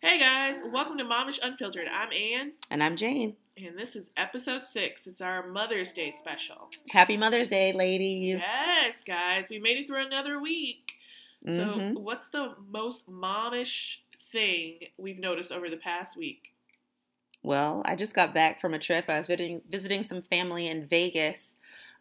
Hey guys, welcome to Momish Unfiltered. I'm Ann, And I'm Jane. and this is episode six. It's our Mother's Day special. Happy Mother's Day, ladies. Yes, guys, we made it through another week. So, Mhm. what's the most momish thing we've noticed over the past week? Well, I just got back from a trip. I was visiting, visiting some family in Vegas.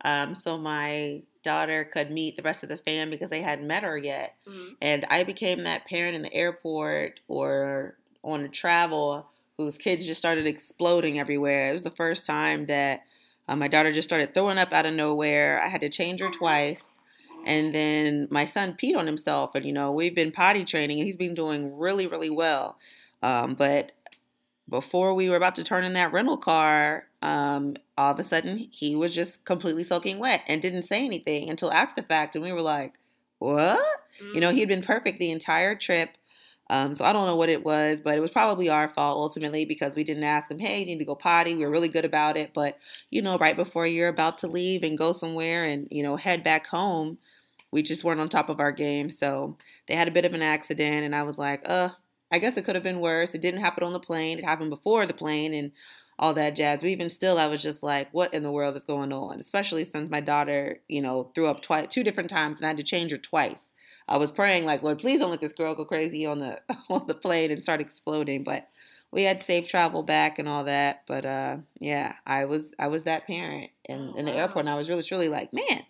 Um, so my daughter could meet the rest of the fam because they hadn't met her yet. Mhm. And I became that parent in the airport or on a travel whose kids just started exploding everywhere. It was the first time that uh, my daughter just started throwing up out of nowhere. I had to change her twice. And then my son peed on himself. And, you know, we've been potty training and he's been doing really, really well. Um, but before we were about to turn in that rental car, um, all of a sudden he was just completely soaking wet and didn't say anything until after the fact. And we were like, what? You know, Mm. he had been perfect the entire trip. Um, so I don't know what it was, but it was probably our fault ultimately because we didn't ask him, hey, you need to go potty. We were really good about it. But, you know, right before you're about to leave and go somewhere and, you know, head back home, we just weren't on top of our game. So they had a bit of an accident. And I was like, uh, I guess it could have been worse. It didn't happen on the plane. It happened before the plane and all that jazz. But even still, I was just like, what in the world is going on? Especially since my daughter, you know, threw up twice, two different times and I had to change her twice. I was praying like, Lord, please don't let this girl go crazy on the on the plane and start exploding. But we had safe travel back and all that. But uh, yeah, I was I was that parent in, Oh, in the wow. airport, and I was really truly like, man,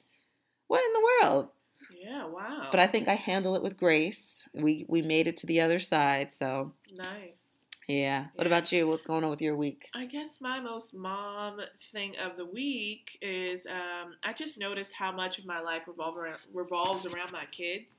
what in the world? Yeah, wow. But I think I handled it with grace. We we made it to the other side. So nice. yeah. What Yeah. about you? What's going on with your week? I guess my most mom thing of the week is um, I just noticed how much of my life revolve around, revolves around my kids.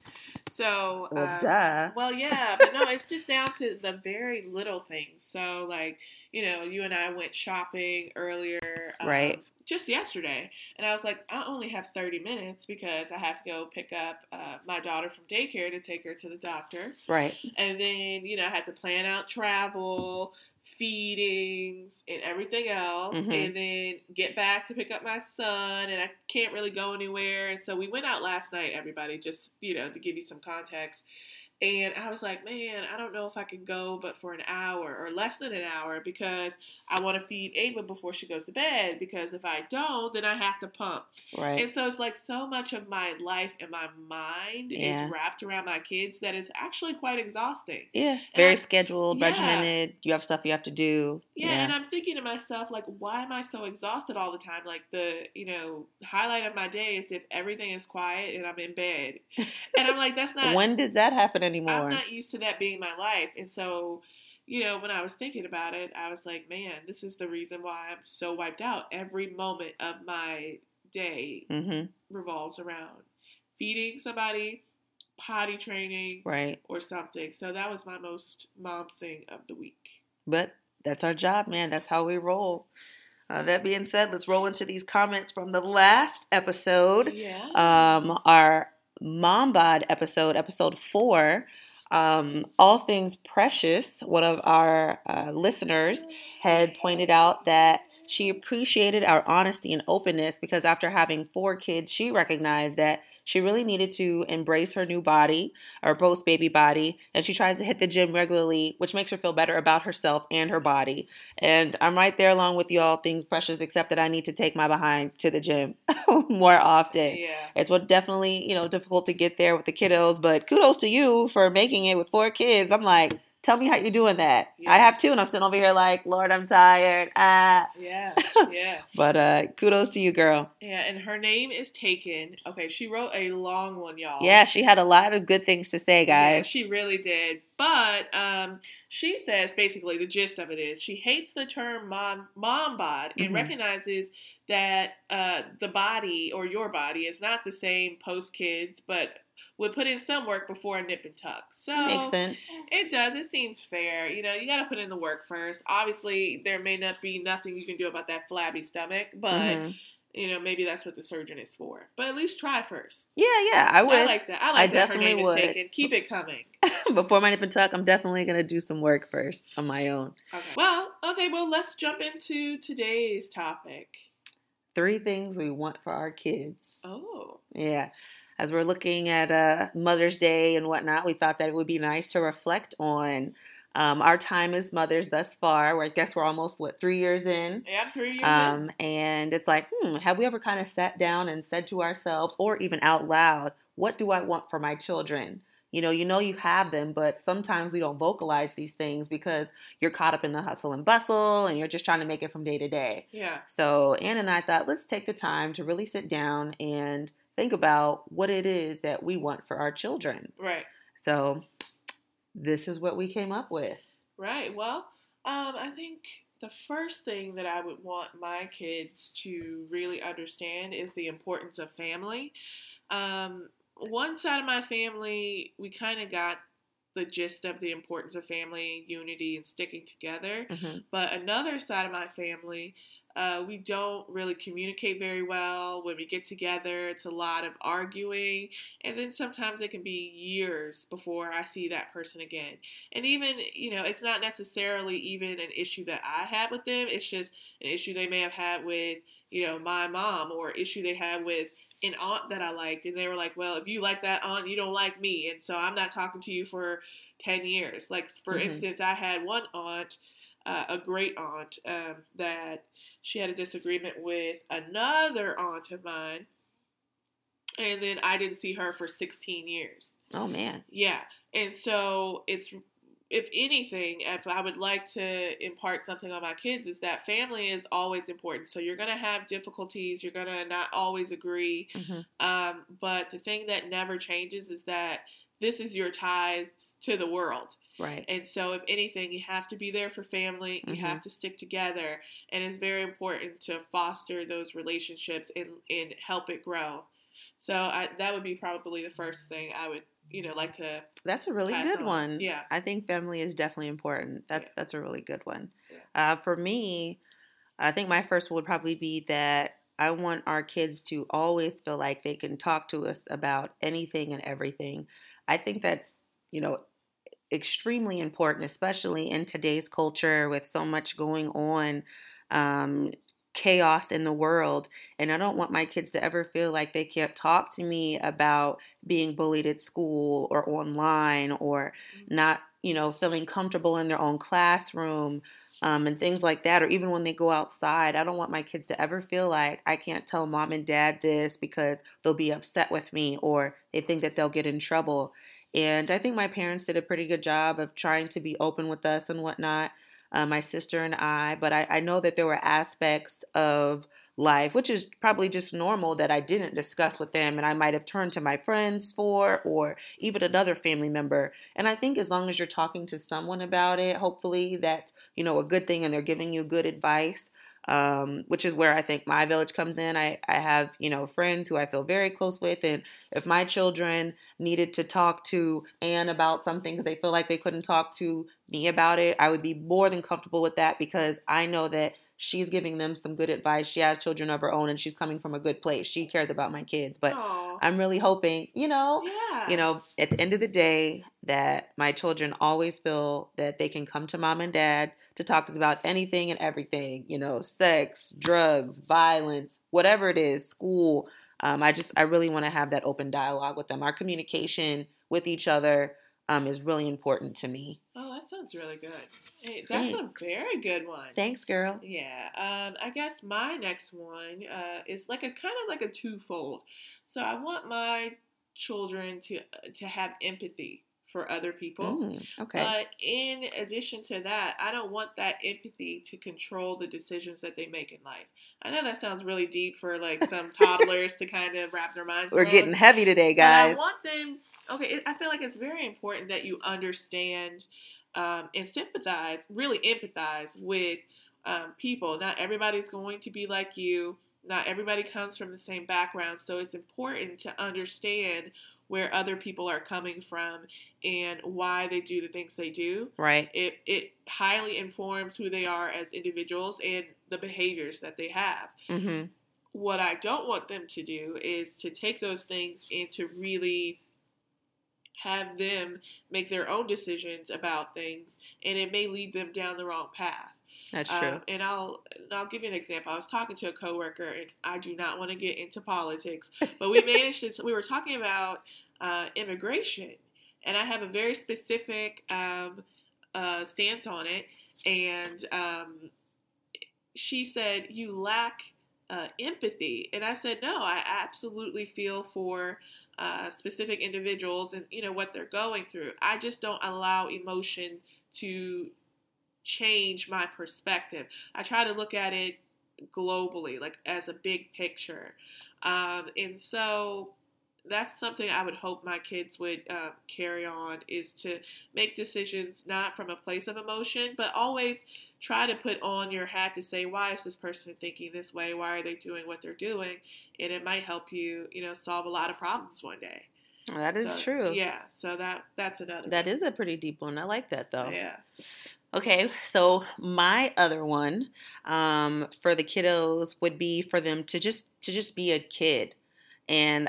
So, Well, um, duh. Well, yeah, but no, it's just down to the very little things. So, like, you know, you and I went shopping earlier, um, Right. Just yesterday, and I was like, I only have thirty minutes because I have to go pick up uh, my daughter from daycare to take her to the doctor, Right. and then you know I had to plan out travel, feedings, and everything else, Mhm. and then get back to pick up my son, and I can't really go anywhere, and so we went out last night. Everybody, just you know, to give you some context. And I was like, man, I don't know if I can go, but for an hour or less than an hour because I want to feed Ava before she goes to bed. Because if I don't, then I have to pump. Right. And so it's like so much of my life and my mind Yeah. is wrapped around my kids that it's actually quite exhausting. yeah. It's very I- scheduled, yeah. regimented. You have stuff you have to do. Yeah, and I'm thinking to myself, like, why am I so exhausted all the time? Like the, you know, highlight of my day is if everything is quiet and I'm in bed. And I'm like, that's not when did that happen anymore? I'm not used to that being my life. And so, you know, when I was thinking about it, I was like, man, this is the reason why I'm so wiped out. Every moment of my day mm-hmm. revolves around feeding somebody, potty training, Right. or something. So that was my most mom thing of the week. But that's our job, man. That's how we roll. Uh, that being said, let's roll into these comments from the last episode. Yeah. Um, our Mom Bod episode, episode four. Um, All Things Precious, one of our uh, listeners, had pointed out that she appreciated our honesty and openness because after having four kids, she recognized that she really needed to embrace her new body, her post baby body, and she tries to hit the gym regularly, which makes her feel better about herself and her body. And I'm right there along with you all things precious, except that I need to take my behind to the gym more often. yeah. It's what definitely, you know, difficult to get there with the kiddos, but kudos to you for making it with four kids. I'm like, tell me how you're doing that. Yeah. I have two, and I'm sitting over here like, Lord, I'm tired. Ah. Yeah. Yeah. But uh, kudos to you, girl. Yeah. And her name is Taken. Okay. She wrote a long one, y'all. Yeah, she had a lot of good things to say, Yeah, guys. she really did. But um, she says basically the gist of it is she hates the term mom mom bod and Mhm. recognizes that uh, the body or your body is not the same post kids, but would put in some work before a nip and tuck. So Makes sense. it does. It seems fair. You know, you got to put in the work first. Obviously, there may not be nothing you can do about that flabby stomach, but Mhm. You know, maybe that's what the surgeon is for. But at least try first. Yeah, yeah, I would. I like that. I like I that definitely her name would. is taken. Keep it coming. Before my nip and tuck, I'm definitely gonna do some work first on my own. Okay. Well, okay, well, let's jump into today's topic. Three things we want for our kids. Oh. Yeah. As we're looking at uh, Mother's Day and whatnot, we thought that it would be nice to reflect on um, our time as mothers thus far. Where I guess we're almost what three years in, Yeah, three years in. um, and it's like, hmm, have we ever kind of sat down and said to ourselves, or even out loud, what do I want for my children? You know, you know you have them, but sometimes we don't vocalize these things because you're caught up in the hustle and bustle, and you're just trying to make it from day to day. Yeah. So Ann and I thought, let's take the time to really sit down and think about what it is that we want for our children. Right. So this is what we came up with. Right. Well, um, I think the first thing that I would want my kids to really understand is the importance of family. Um, one side of my family, we kind of got the gist of the importance of family, unity, and sticking together. Mhm. But another side of my family, uh, we don't really communicate very well. When we get together, it's a lot of arguing, and then sometimes it can be years before I see that person again. And even, you know, it's not necessarily even an issue that I had with them. It's just an issue they may have had with, you know, my mom or issue they had with an aunt that I liked. And they were like, well, if you like that aunt, you don't like me. And so I'm not talking to you for 10 years. Like, for Mhm. instance, I had one aunt, uh, a great aunt, um, that she had a disagreement with another aunt of mine. And then I didn't see her for 16 years. Oh man. Yeah. And so it's if anything, if I would like to impart something on my kids is that family is always important. So you're going to have difficulties, you're going to not always agree. hmm Um, but the thing that never changes is that this is your ties to the world. Right. And so, if anything, you have to be there for family. You Mhm. have to stick together, and it's very important to foster those relationships and and help it grow. So I, that would be probably the first thing I would, you know, like to. That's a really good on. one. Yeah. I think family is definitely important. That's Yeah. that's a really good one. Yeah. Uh, for me, I think my first would probably be that I want our kids to always feel like they can talk to us about anything and everything. I think that's you know extremely important, especially in today's culture with so much going on. Um, chaos in the world and I don't want my kids to ever feel like they can't talk to me about being bullied at school or online or not, you know, feeling comfortable in their own classroom um, and things like that, or even when they go outside. I don't want my kids to ever feel like I can't tell mom and dad this because they'll be upset with me or they think that they'll get in trouble. And I think my parents did a pretty good job of trying to be open with us and whatnot, uh, my sister and I. But I, I know that there were aspects of life, which is probably just normal that I didn't discuss with them and I might have turned to my friends for or even another family member. And I think as long as you're talking to someone about it, hopefully that's, you know, a good thing and they're giving you good advice. Um, which is where I think my village comes in. I, I have, you know, friends who I feel very close with. And if my children needed to talk to Ann about something because they feel like they couldn't talk to me about it, I would be more than comfortable with that because I know that she's giving them some good advice. She has children of her own and she's coming from a good place. She cares about my kids. But Aw. I'm really hoping, you know, yeah. you know, at the end of the day, that my children always feel that they can come to mom and dad to talk to us about anything and everything, you know, sex, drugs, violence, whatever it is, school. Um, I just, I really want to have that open dialogue with them. Our communication with each other um, is really important to me. Oh, that sounds really good. Hey, that's a very good one. Thanks, girl. Yeah. Um, I guess my next one uh, is like a kind of like a twofold. So I want my children to to have empathy for other people. Mm, okay. But in addition to that, I don't want that empathy to control the decisions that they make in life. I know that sounds really deep for like some toddlers to kind of wrap their minds We're around. getting heavy today, But I guys. want them. Okay, it, I feel like it's very important that you understand um, and sympathize, really empathize with um, people. Not everybody's going to be like you. Not everybody comes from the same background, so it's important to understand where other people are coming from and why they do the things they do. Right. It it highly informs who they are as individuals and the behaviors that they have Mm-hmm. what I don't want them to do is to take those things and to really have them make their own decisions about things, and it may lead them down the wrong path. That's true. Um, and I'll I'll give you an example. I was talking to a coworker, and I do not want to get into politics, but we managed to. We were talking about uh, immigration, and I have a very specific um, uh, stance on it. And um, she said, "You lack uh, empathy," and I said, "No, I absolutely feel for." Uh, specific individuals and you know what they're going through. I just don't allow emotion to change my perspective. I try to look at it globally, like as a big picture. Um, and so that's something I would hope my kids would uh, carry on is to make decisions not from a place of emotion, but always try to put on your hat to say, why is this person thinking this way? Why are they doing what they're doing? And it might help you, you know, solve a lot of problems one day. That is so, true. Yeah. So that that's another. That one. is a pretty deep one. I like that though. Yeah. Okay, so my other one um, for the kiddos would be for them to just to just be a kid and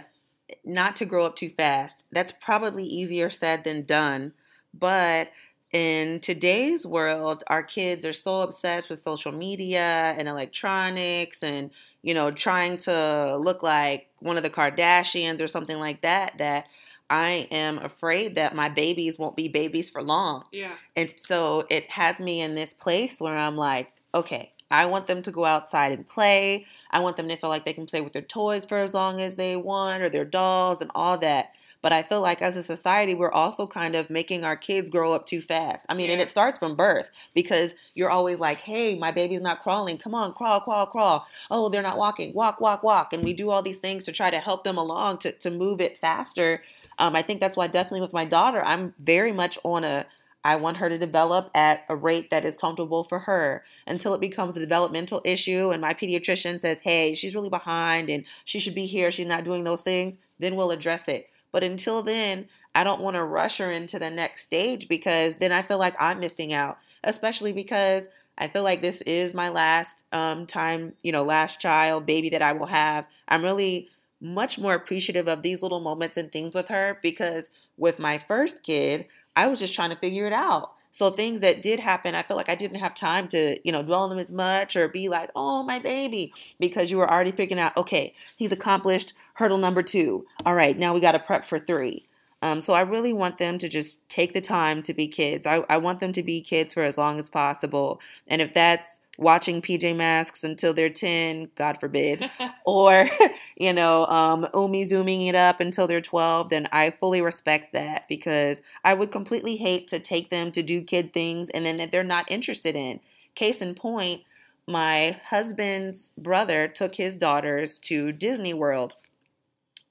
not to grow up too fast. That's probably easier said than done, but in today's world, our kids are so obsessed with social media and electronics and, you know, trying to look like one of the Kardashians or something like that that I am afraid that my babies won't be babies for long. Yeah. And so it has me in this place where I'm like, okay, I want them to go outside and play. I want them to feel like they can play with their toys for as long as they want or their dolls and all that. But I feel like as a society, we're also kind of making our kids grow up too fast. I mean, yeah. and it starts from birth because you're always like, hey, my baby's not crawling. Come on, crawl, crawl, crawl. Oh, they're not walking. Walk, walk, walk. And we do all these things to try to help them along to, to move it faster. Um, I think that's why definitely with my daughter, I'm very much on a I want her to develop at a rate that is comfortable for her until it becomes a developmental issue and my pediatrician says, hey, she's really behind and she should be here, she's not doing those things, then we'll address it. But until then, I don't want to rush her into the next stage because then I feel like I'm missing out, especially because I feel like this is my last um, time, you know, last child, baby that I will have. I'm really much more appreciative of these little moments and things with her because with my first kid, I was just trying to figure it out. So things that did happen, I felt like I didn't have time to, you know, dwell on them as much or be like, oh, my baby, because you were already figuring out, okay, he's accomplished hurdle number two. All right, now we got to prep for three. Um, so I really want them to just take the time to be kids. I, I want them to be kids for as long as possible. And if that's watching PJ Masks until they're 10, God forbid, or, you know, um, Umi zooming it up until they're 12, then I fully respect that because I would completely hate to take them to do kid things and then that they're not interested in. Case in point, my husband's brother took his daughters to Disney World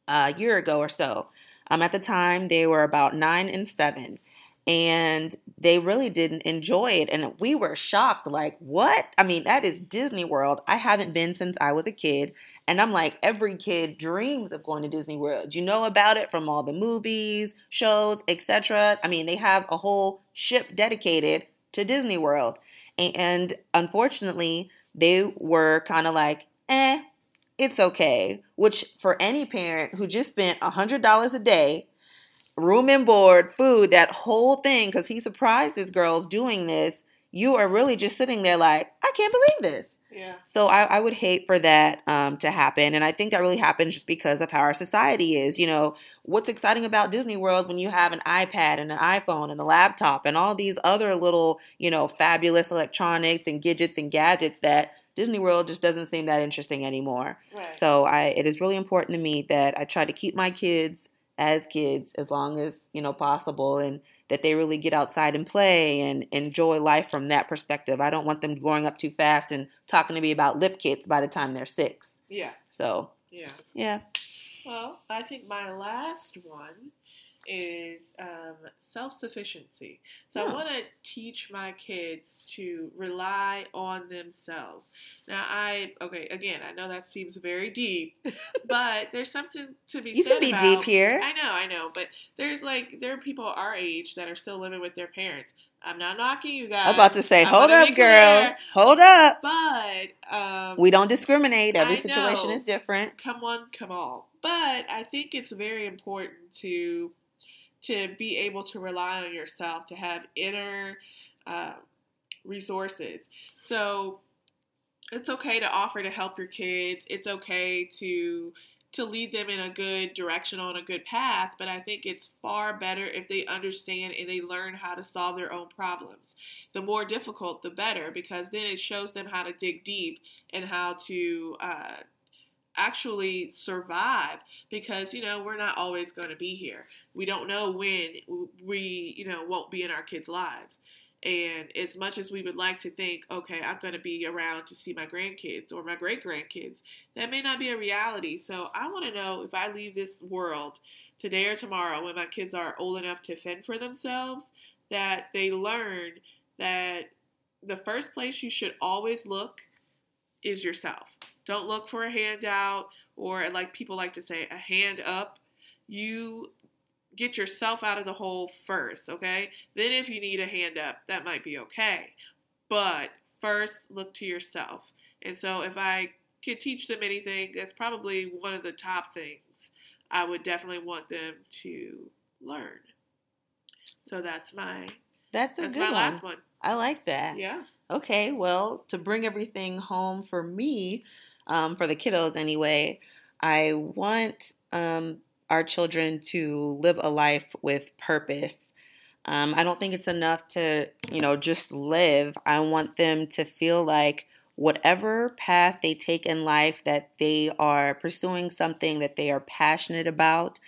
a year ago or so. Um, at the time, they were about nine and seven and they really didn't enjoy it and we were shocked like what? I mean that is disney world. I haven't been since i was a kid and i'm like every kid dreams of going to disney world. You know about it from all the movies shows etc i mean they have a whole ship dedicated to disney world and unfortunately they were kind of like eh it's okay which for any parent who just spent a hundred dollars a day room and board, food, that whole thing, because he surprised his girls doing this, you are really just sitting there like, I can't believe this. Yeah. So I, I would hate for that um, to happen. And I think that really happens just because of how our society is. You know, what's exciting about Disney World when you have an iPad and an iPhone and a laptop and all these other little, you know, fabulous electronics and gadgets and gadgets that Disney World just doesn't seem that interesting anymore. Right. So I, it is really important to me that I try to keep my kids as kids as long as you know possible and that they really get outside and play and enjoy life from that perspective. I don't want them growing up too fast and talking to me about lip kits by the time they're six. Yeah. So yeah. yeah. Well i think my last one is um, self sufficiency. So I want to teach my kids to rely on themselves. Now, I okay again. I know that seems very deep, but there's something to be you said can be about, deep here. I know, I know, but there's like there are people our age that are still living with their parents. I'm not knocking you guys. I'm about to say, I'm hold up, girl. clear, Hold up. But um, We don't discriminate. Every I situation know. is different. come on, come on. But I think it's very important to to be able to rely on yourself, to have inner uh, resources. So it's okay to offer to help your kids. It's okay to to lead them in a good direction on a good path, but I think it's far better if they understand and they learn how to solve their own problems. The more difficult, the better, because then it shows them how to dig deep and how to uh, actually survive. Because you know we're not always going to be here. We don't know when we you know won't be in our kids' lives. And as much as we would like to think, okay, I'm going to be around to see my grandkids or my great grandkids, that may not be a reality. So I want to know if I leave this world today or tomorrow when my kids are old enough to fend for themselves, that they learn that the first place you should always look is yourself. Don't look for a handout or, like people like to say, a hand up. You get yourself out of the hole first, okay? Then if you need a hand up, that might be okay. But first, look to yourself. And so if I could teach them anything, that's probably one of the top things I would definitely want them to learn. So that's my That's a that's good my one. last one. I like that. Yeah. Okay, well, to bring everything home for me, um, for the kiddos anyway, I want um, our children to live a life with purpose. Um, I don't think it's enough to, you know, just live. I want them to feel like whatever path they take in life, that they are pursuing something that they are passionate about,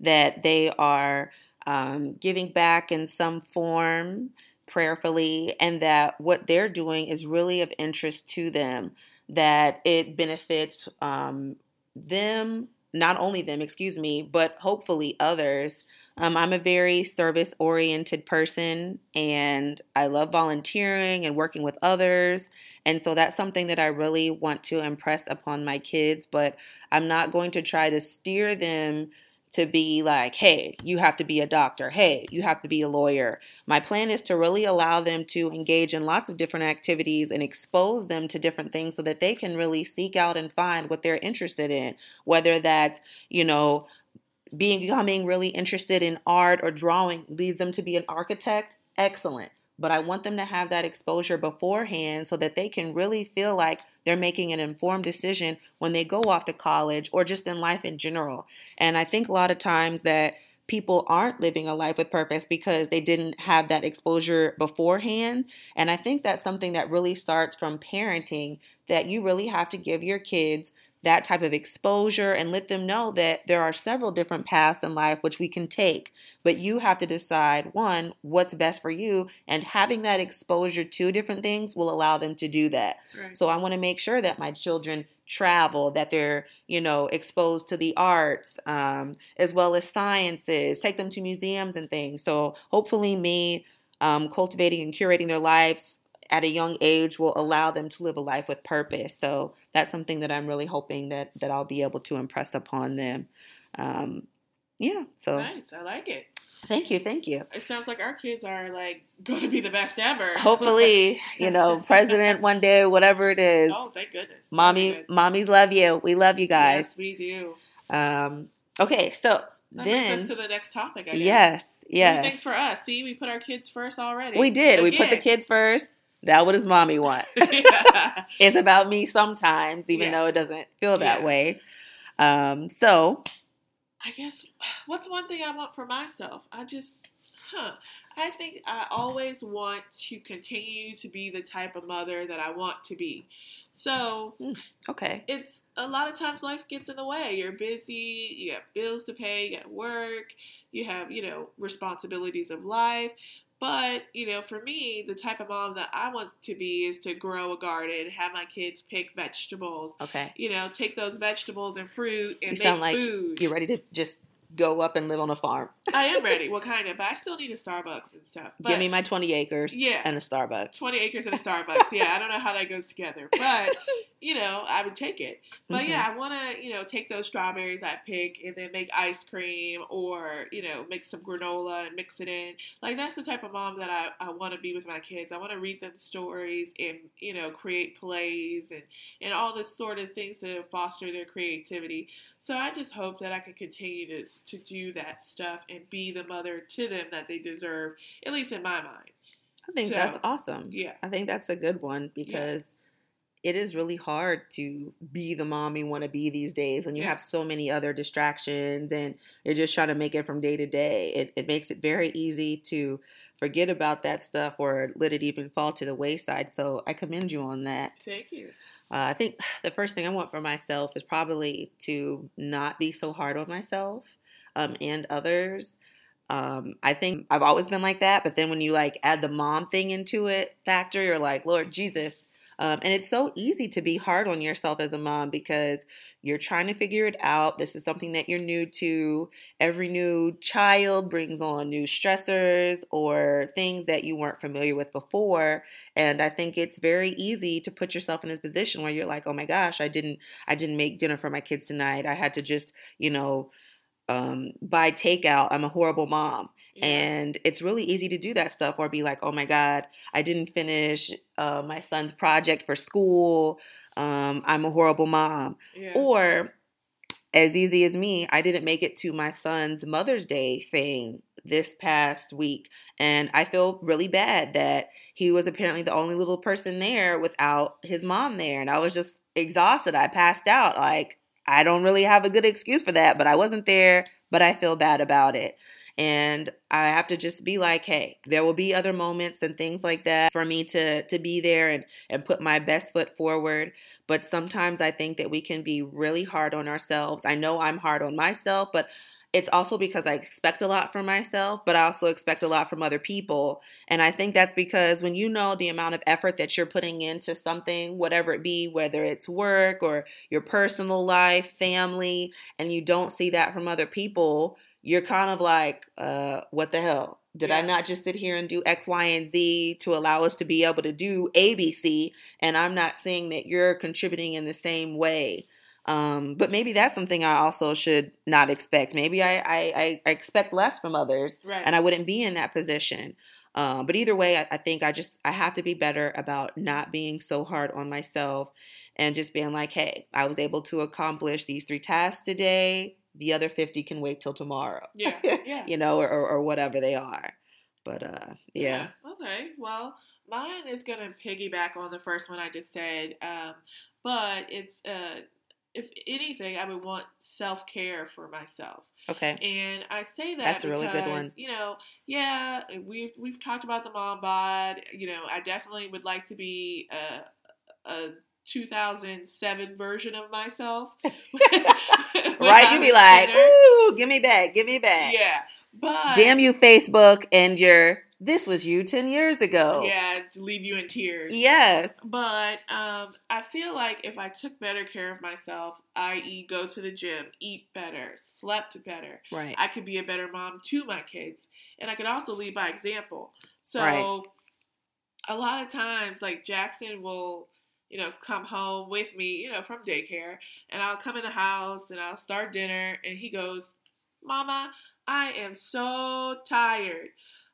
that they are um, giving back in some form prayerfully, and that what they're doing is really of interest to them, that it benefits um, them, not only them, excuse me, but hopefully others. Um, I'm a very service oriented person and I love volunteering and working with others. And so that's something that I really want to impress upon my kids, but I'm not going to try to steer them to be like, hey, you have to be a doctor. Hey, you have to be a lawyer. My plan is to really allow them to engage in lots of different activities and expose them to different things so that they can really seek out and find what they're interested in, whether that's, you know, being becoming really interested in art or drawing lead them to be an architect excellent but i want them to have that exposure beforehand so that they can really feel like they're making an informed decision when they go off to college or just in life in general. And i think a lot of times that people aren't living a life with purpose because they didn't have that exposure beforehand. And i think that's something that really starts from parenting that you really have to give your kids that type of exposure and let them know that there are several different paths in life which we can take. But you have to decide one, what's best for you, and having that exposure to different things will allow them to do that. Right. So I want to make sure that my children travel, that they're, you know, exposed to the arts, um, as well as sciences, take them to museums and things. So hopefully, me um, cultivating and curating their lives at a young age will allow them to live a life with purpose. So that's something that I'm really hoping that that I'll be able to impress upon them. Um, yeah. So nice. I like it. thank you, thank you. It sounds like our kids are like going to be the best ever. Hopefully, you know, president one day, whatever it is. oh, thank goodness. Mommy, good. mommies love you. We love you guys. Yes, we do. Um, okay, so That then to the next topic. I guess. yes, yes, for us. See, we put our kids first already. we did. We put the kids first. That what does mommy want? Yeah. it's about me sometimes, even Yeah. though it doesn't feel that Yeah. way. Um, so I guess what's one thing I want for myself? I just, huh? I think I always want to continue to be the type of mother that I want to be. So okay, it's a lot of times life gets in the way. You're busy, you have bills to pay, you got work, you have, you know, responsibilities of life. But, you know, for me, the type of mom that I want to be is to grow a garden, have my kids pick vegetables, okay. you know, take those vegetables and fruit and You sound like food. You're ready to just go up and live on a farm. I am ready. Well, kind of, but I still need a Starbucks and stuff. But Give me my 20 acres Yeah. and a Starbucks. 20 acres and a Starbucks. Yeah, I don't know how that goes together. But, you know, I would take it. But yeah, mm-hmm. I want to, you know, take those strawberries I pick and then make ice cream or, you know, make some granola and mix it in. Like, that's the type of mom that I, I want to be with my kids. I want to read them stories and, you know, create plays and, and all this sort of things to foster their creativity. So I just hope that I can continue to, to do that stuff and be the mother to them that they deserve, at least in my mind. I think So, that's awesome. Yeah. I think that's a good one because it is really hard to be the mom you want to be these days when you have so many other distractions and you're just trying to make it from day to day. It, it makes it very easy to forget about that stuff or let it even fall to the wayside. So I commend you on that. Thank you. Uh, I think the first thing I want for myself is probably to not be so hard on myself um, and others. Um, I think I've always been like that, but then when you like add the mom thing into it, factor, you're like, Lord Jesus. Um, and it's so easy to be hard on yourself as a mom because you're trying to figure it out. This is something that you're new to. Every new child brings on new stressors or things that you weren't familiar with before. And I think it's very easy to put yourself in this position where you're like, oh my gosh, I didn't I didn't make dinner for my kids tonight. I had to just, you know, um, buy takeout. I'm a horrible mom. Yeah. And it's really easy to do that stuff or be like, oh my God, I didn't finish uh, my son's project for school. Um, I'm a horrible mom. yeah. Or as easy as me, I didn't make it to my son's Mother's Day thing this past week. And I feel really bad that he was apparently the only little person there without his mom there. And I was just exhausted. I passed out. Like, I don't really have a good excuse for that, but I wasn't there, but I feel bad about it. And I have to just be like, hey, there will be other moments and things like that for me to to be there and and put my best foot forward. But sometimes I think that we can be really hard on ourselves. I know I'm hard on myself, but it's also because I expect a lot from myself, but I also expect a lot from other people. And I think that's because when you know the amount of effort that you're putting into something, whatever it be, whether it's work or your personal life, family, and you don't see that from other people, you're kind of like, uh, what the hell? Did I not just sit here and do X, Y, and Z to allow us to be able to do ABC? And I'm not seeing that you're contributing in the same way. Um, but maybe that's something I also should not expect. Maybe I, I, I expect less from others right. and I wouldn't be in that position. Um, but either way, I, I think I just I have to be better about not being so hard on myself and just being like, hey, I was able to accomplish these three tasks today. The other fifty can wait till tomorrow. yeah. Yeah. you know, or, or, or whatever they are. But uh, yeah, Okay. Well, mine is going to piggyback on the first one I just said. Um, but it's, uh, if anything, I would want self care for myself. okay, And I say that That's a really good one. You know, yeah, we've we've talked about the mom bod. You know, I definitely would like to be a, a 2007 version of myself. right? You'd be like, ooh, give me back, give me back. yeah, but Damn you, Facebook, and your this was you ten years ago. yeah, leave you in tears. Yes. But um, I feel like if I took better care of myself, i.e., go to the gym, eat better, slept better, Right. I could be a better mom to my kids, and I could also lead by example. So, Right. a lot of times, like Jackson will, you know, come home with me, you know, from daycare, and I'll come in the house and I'll start dinner, and he goes, "Mama, I am so tired."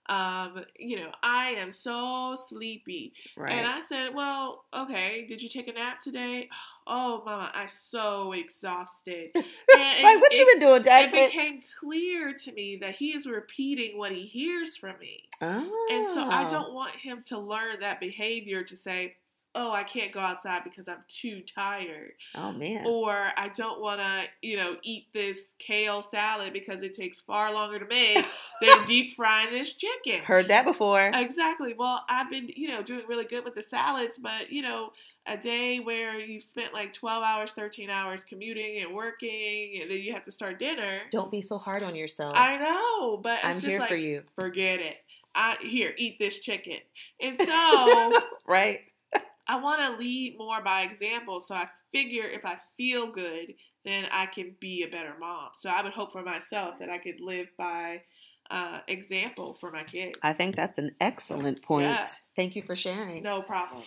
Um, you know, I am so sleepy. right. And I said, Well, okay, did you take a nap today? Oh, mama, I'm so exhausted. And like, what it, you been doing, it became clear to me that he is repeating what he hears from me. oh. And so I don't want him to learn that behavior to say, Oh, I can't go outside because I'm too tired. Oh man. Or I don't want to, you know, eat this kale salad because it takes far longer to make than deep frying this chicken. Heard that before. Exactly. Well, I've been, you know, doing really good with the salads, but you know, a day where you've spent like 12 hours, 13 hours commuting and working, and then you have to start dinner. don't be so hard on yourself. I know, but it's I'm just here like, for you. forget it. I here, eat this chicken. And so Right. I want to lead more by example. So I figure if I feel good, then I can be a better mom. So I would hope for myself that I could live by uh, example for my kids. I think that's an excellent point. Yeah. Thank you for sharing. No problem.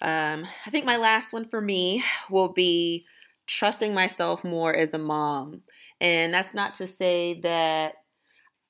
Um, I think my last one for me will be trusting myself more as a mom. And that's not to say that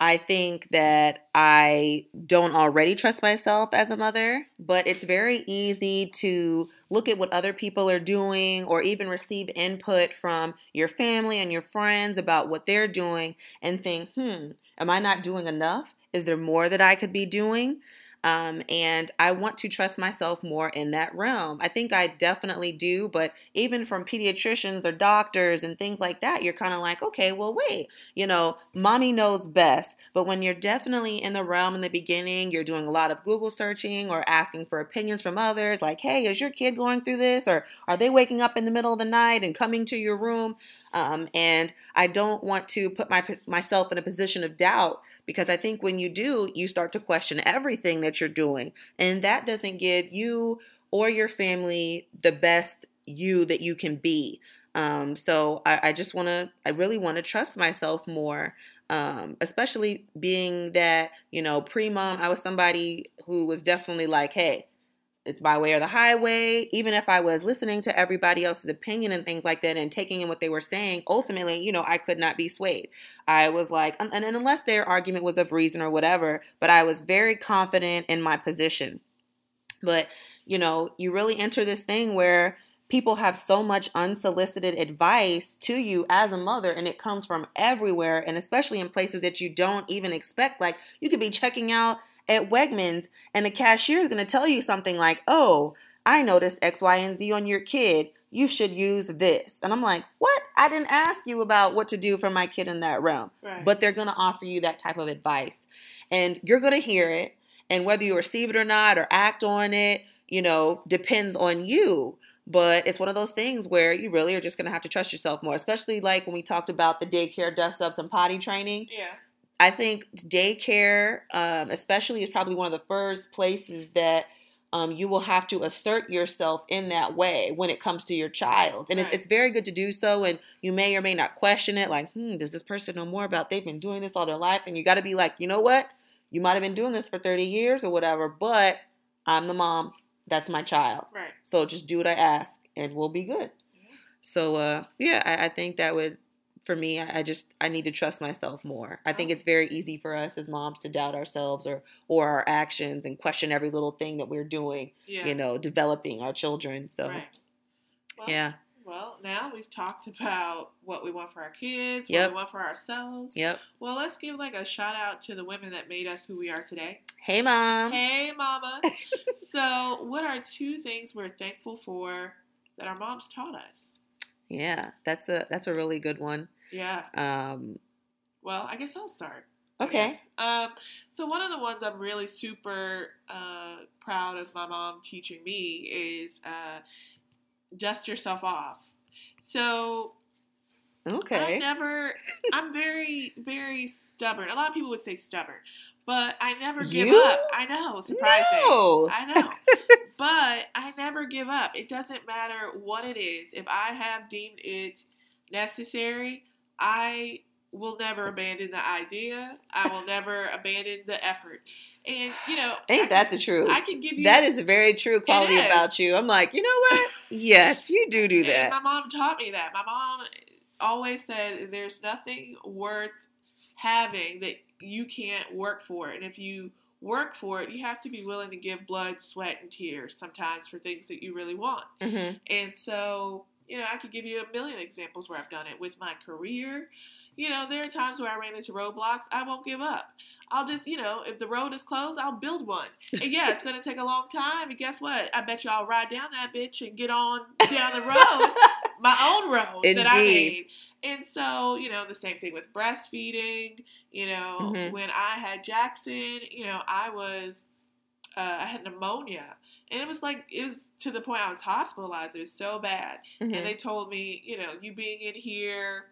I think that I don't already trust myself as a mother, but it's very easy to look at what other people are doing or even receive input from your family and your friends about what they're doing and think, hmm, am I not doing enough? Is there more that I could be doing? Um, and I want to trust myself more in that realm. I think I definitely do, but even from pediatricians or doctors and things like that, you're kind of like, okay, well, wait, you know, mommy knows best. But when you're definitely in the realm in the beginning, you're doing a lot of Google searching or asking for opinions from others, like, hey, is your kid going through this? Or are they waking up in the middle of the night and coming to your room? Um, and I don't want to put my, myself in a position of doubt because I think when you do, you start to question everything that you're doing. And that doesn't give you or your family the best you that you can be. Um, so I, I just want to, I really want to trust myself more, um, especially being that, you know, pre mom, I was somebody who was definitely like, hey, it's my way or the highway. Even if I was listening to everybody else's opinion and things like that and taking in what they were saying, ultimately, you know, I could not be swayed. I was like, and, and unless their argument was of reason or whatever, but I was very confident in my position. But, you know, you really enter this thing where people have so much unsolicited advice to you as a mother and it comes from everywhere and especially in places that you don't even expect like you could be checking out at Wegmans and the cashier is going to tell you something like, "Oh, I noticed X, Y, and Z on your kid. You should use this." And I'm like, "What? I didn't ask you about what to do for my kid in that realm." Right. But they're going to offer you that type of advice. And you're going to hear it, and whether you receive it or not or act on it, you know, depends on you. But it's one of those things where you really are just going to have to trust yourself more, especially like when we talked about the daycare dust ups and potty training. Yeah I think daycare, um, especially, is probably one of the first places that um, you will have to assert yourself in that way when it comes to your child. And right. it's, it's very good to do so. And you may or may not question it, like, hmm, does this person know more about? They've been doing this all their life. And you got to be like, you know what? You might have been doing this for 30 years or whatever, but I'm the mom. That's my child. Right. So just do what I ask and we'll be good. Yeah. So, uh, yeah, I, I think that would for me, I just I need to trust myself more. I think it's very easy for us as moms to doubt ourselves or or our actions and question every little thing that we're doing. Yeah. You know, developing our children. So, right. well, yeah. Well, now we've talked about what we want for our kids, yep. what we want for ourselves. Yep. Well, let's give like a shout out to the women that made us who we are today. Hey, mom. Hey, mama. so, what are two things we're thankful for that our moms taught us? Yeah, that's a that's a really good one. Yeah. Um, well, I guess I'll start. Okay. Um, so one of the ones I'm really super uh, proud of my mom teaching me is uh, dust yourself off. So okay, I never. I'm very very stubborn. A lot of people would say stubborn, but I never give you? up. I know, surprising. No. I know. but I never give up. It doesn't matter what it is. If I have deemed it necessary, I will never abandon the idea. I will never abandon the effort. And you know, ain't I that can, the truth? I can give you that is a very true quality about you. I'm like, you know what? yes, you do do that. my mom taught me that. My mom always said, "There's nothing worth having that you can't work for, and if you." Work for it, you have to be willing to give blood, sweat, and tears sometimes for things that you really want. Mm-hmm. And so, you know, I could give you a million examples where I've done it with my career. You know, there are times where I ran into roadblocks. I won't give up. I'll just, you know, if the road is closed, I'll build one. And yeah, it's going to take a long time. And guess what? I bet you I'll ride down that bitch and get on down the road, my own road Indeed. that I made. And so, you know, the same thing with breastfeeding. You know, mm-hmm. when I had Jackson, you know, I was, uh, I had pneumonia and it was like it was to the point I was hospitalized. It was so bad, mm-hmm. and they told me, you know, you being in here,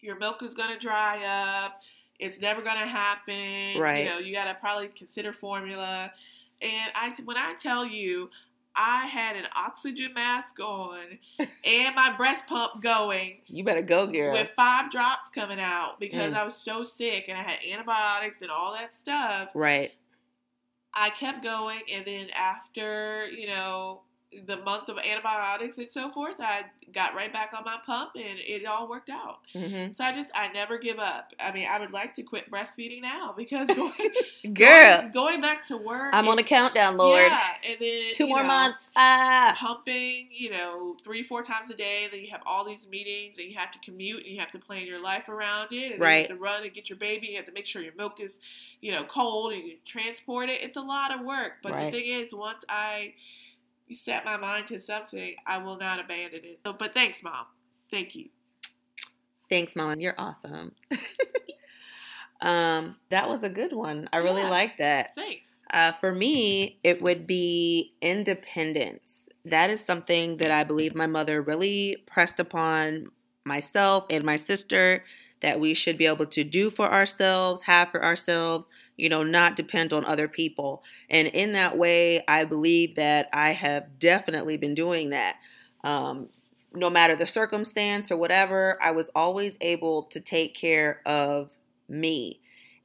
your milk is gonna dry up. It's never gonna happen. Right. You know, you gotta probably consider formula. And I, when I tell you, I had an oxygen mask on and my breast pump going. You better go, girl. With five drops coming out because mm. I was so sick and I had antibiotics and all that stuff. Right. I kept going, and then after you know the month of antibiotics and so forth, I got right back on my pump and it all worked out. Mm-hmm. So I just I never give up. I mean, I would like to quit breastfeeding now because going, Girl, going, going back to work. I'm on a countdown, Lord. Yeah, and then Two more know, months. Ah. pumping, you know, three, four times a day. Then you have all these meetings, and you have to commute, and you have to plan your life around it. And Right. you have to run and get your baby. You have to make sure your milk is, you know, cold, and you transport it. It's a lot of work. But Right. the thing is, once I set my mind to something, I will not abandon it. So, but thanks, mom. Thank you. Thanks, Mom. You're awesome. um, that was a good one. I really Yeah. like that. Thanks. Uh, for me, it would be independence. That is something that I believe my mother really pressed upon myself and my sister that we should be able to do for ourselves, have for ourselves, you know, not depend on other people. And in that way, I believe that I have definitely been doing that. Um, no matter the circumstance or whatever, I was always able to take care of me.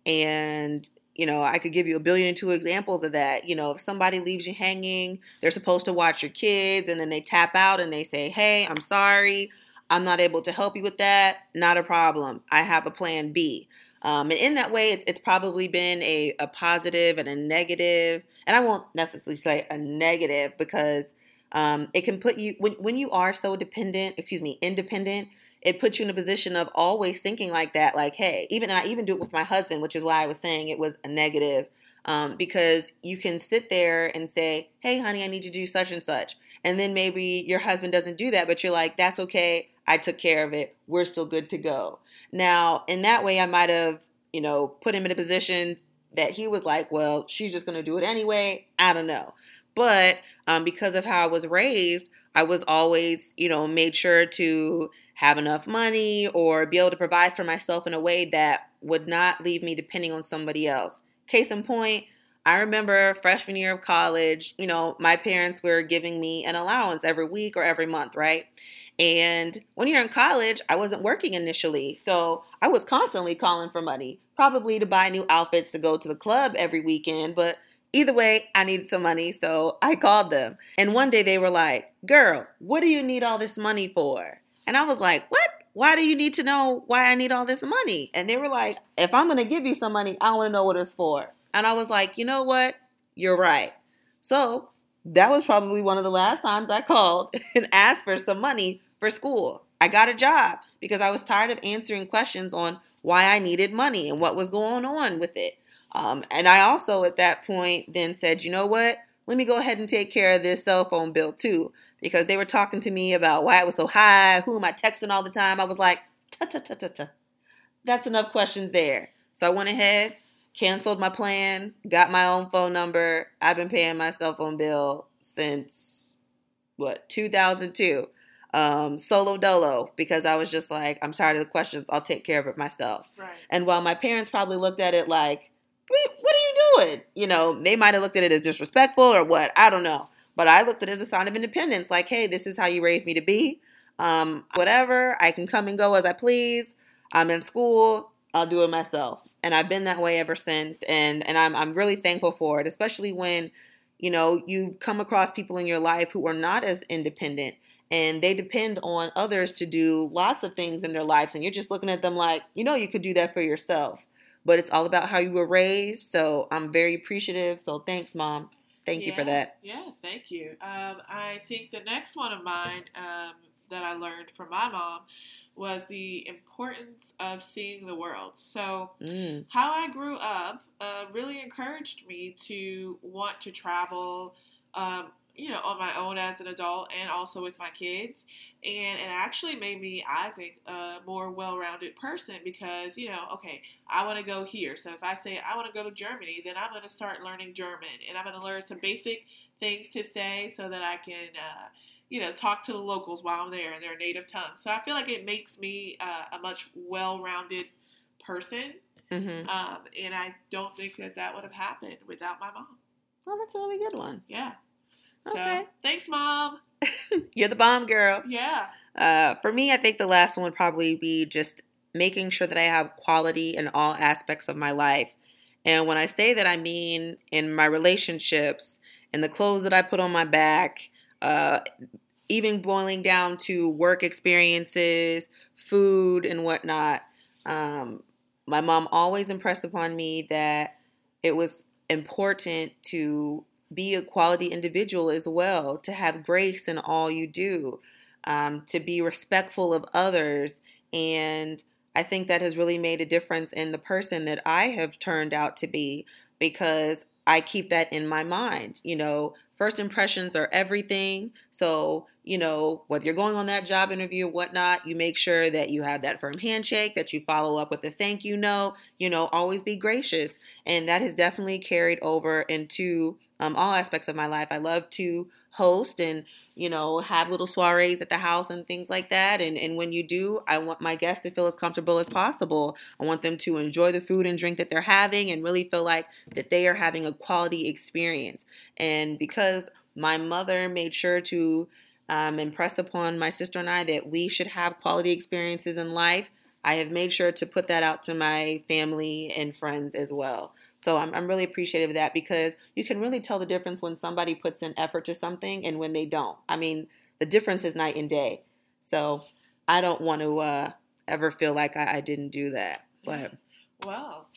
And you know, I could give you a billion and two examples of that. You know, if somebody leaves you hanging, they're supposed to watch your kids and then they tap out and they say, Hey, I'm sorry. I'm not able to help you with that. Not a problem. I have a plan B. Um, and in that way, it's, it's probably been a, a positive and a negative. And I won't necessarily say a negative because um, it can put you, when, when you are so dependent, excuse me, independent, it puts you in a position of always thinking like that like hey even and i even do it with my husband which is why i was saying it was a negative um, because you can sit there and say hey honey i need you to do such and such and then maybe your husband doesn't do that but you're like that's okay i took care of it we're still good to go now in that way i might have you know put him in a position that he was like well she's just going to do it anyway i don't know but um, because of how i was raised i was always you know made sure to have enough money or be able to provide for myself in a way that would not leave me depending on somebody else. Case in point, I remember freshman year of college, you know, my parents were giving me an allowance every week or every month, right? And when you're in college, I wasn't working initially. So I was constantly calling for money, probably to buy new outfits to go to the club every weekend. But either way, I needed some money. So I called them. And one day they were like, Girl, what do you need all this money for? And I was like, What? Why do you need to know why I need all this money? And they were like, If I'm going to give you some money, I want to know what it's for. And I was like, You know what? You're right. So that was probably one of the last times I called and asked for some money for school. I got a job because I was tired of answering questions on why I needed money and what was going on with it. Um, and I also, at that point, then said, you know what? Let me go ahead and take care of this cell phone bill too. Because they were talking to me about why it was so high, who am I texting all the time? I was like, ta ta ta ta ta. That's enough questions there. So I went ahead, canceled my plan, got my own phone number. I've been paying my cell phone bill since what 2002 um, solo dolo because I was just like, I'm tired of the questions. I'll take care of it myself. Right. And while my parents probably looked at it like, "Wait, what are you doing? You know, they might have looked at it as disrespectful or what. I don't know. But I looked at it as a sign of independence. Like, hey, this is how you raised me to be. Um, whatever. I can come and go as I please. I'm in school. I'll do it myself. And I've been that way ever since. And and I'm I'm really thankful for it, especially when, you know, you come across people in your life who are not as independent and they depend on others to do lots of things in their lives and you're just looking at them like you know you could do that for yourself but it's all about how you were raised so i'm very appreciative so thanks mom thank you for that Yeah, thank you. Um, I think the next one of mine um, that I learned from my mom was the importance of seeing the world. So, mm, how I grew up uh, really encouraged me to want to travel, um, you know, on my own as an adult and also with my kids. And it actually made me, I think, a more well rounded person because, you know, okay, I want to go here. So if I say I want to go to Germany, then I'm going to start learning German and I'm going to learn some basic things to say so that I can. Uh, you know, talk to the locals while I'm there in their native tongue. So I feel like it makes me uh, a much well-rounded person hmm um, and I don't think that that would have happened without my mom. Well, that's a really good one Yeah. So Okay. thanks, mom. you're the bomb girl Yeah. uh, for me i think the last one would probably be just making sure that i have quality in all aspects of my life and when i say that i mean in my relationships in the clothes that i put on my back uh, even boiling down to work experiences, food, and whatnot. Um, my mom always impressed upon me that it was important to be a quality individual as well, to have grace in all you do, um, to be respectful of others. And I think that has really made a difference in the person that I have turned out to be because I keep that in my mind. You know, first impressions are everything. So, you know, whether you're going on that job interview or whatnot, you make sure that you have that firm handshake, that you follow up with a thank you note, you know, always be gracious. And that has definitely carried over into um, all aspects of my life. I love to host and, you know, have little soirees at the house and things like that. And, and when you do, I want my guests to feel as comfortable as possible. I want them to enjoy the food and drink that they're having and really feel like that they are having a quality experience. And because my mother made sure to um, impress upon my sister and I that we should have quality experiences in life, I have made sure to put that out to my family and friends as well. So I'm, I'm really appreciative of that because you can really tell the difference when somebody puts in effort to something and when they don't. I mean, the difference is night and day. So I don't want to uh, ever feel like I, I didn't do that. But Well,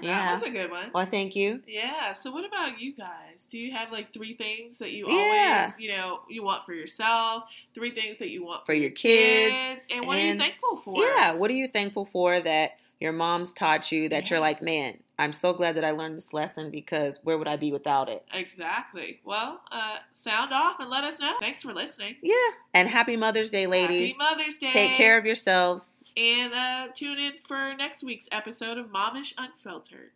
Yeah. that was a good one. well, thank you. Yeah. So, what about you guys? Do you have like three things that you Yeah. always, you know, you want for yourself? Three things that you want For your kids, and what are you thankful for? Yeah. What are you thankful for that your mom's taught you that yeah. you're like, man, I'm so glad that I learned this lesson because where would I be without it? Exactly. Well, uh, sound off and let us know. Thanks for listening. Yeah. And happy Mother's Day, ladies. Happy Mother's Day. Take care of yourselves. And uh, tune in for next week's episode of Momish Unfiltered.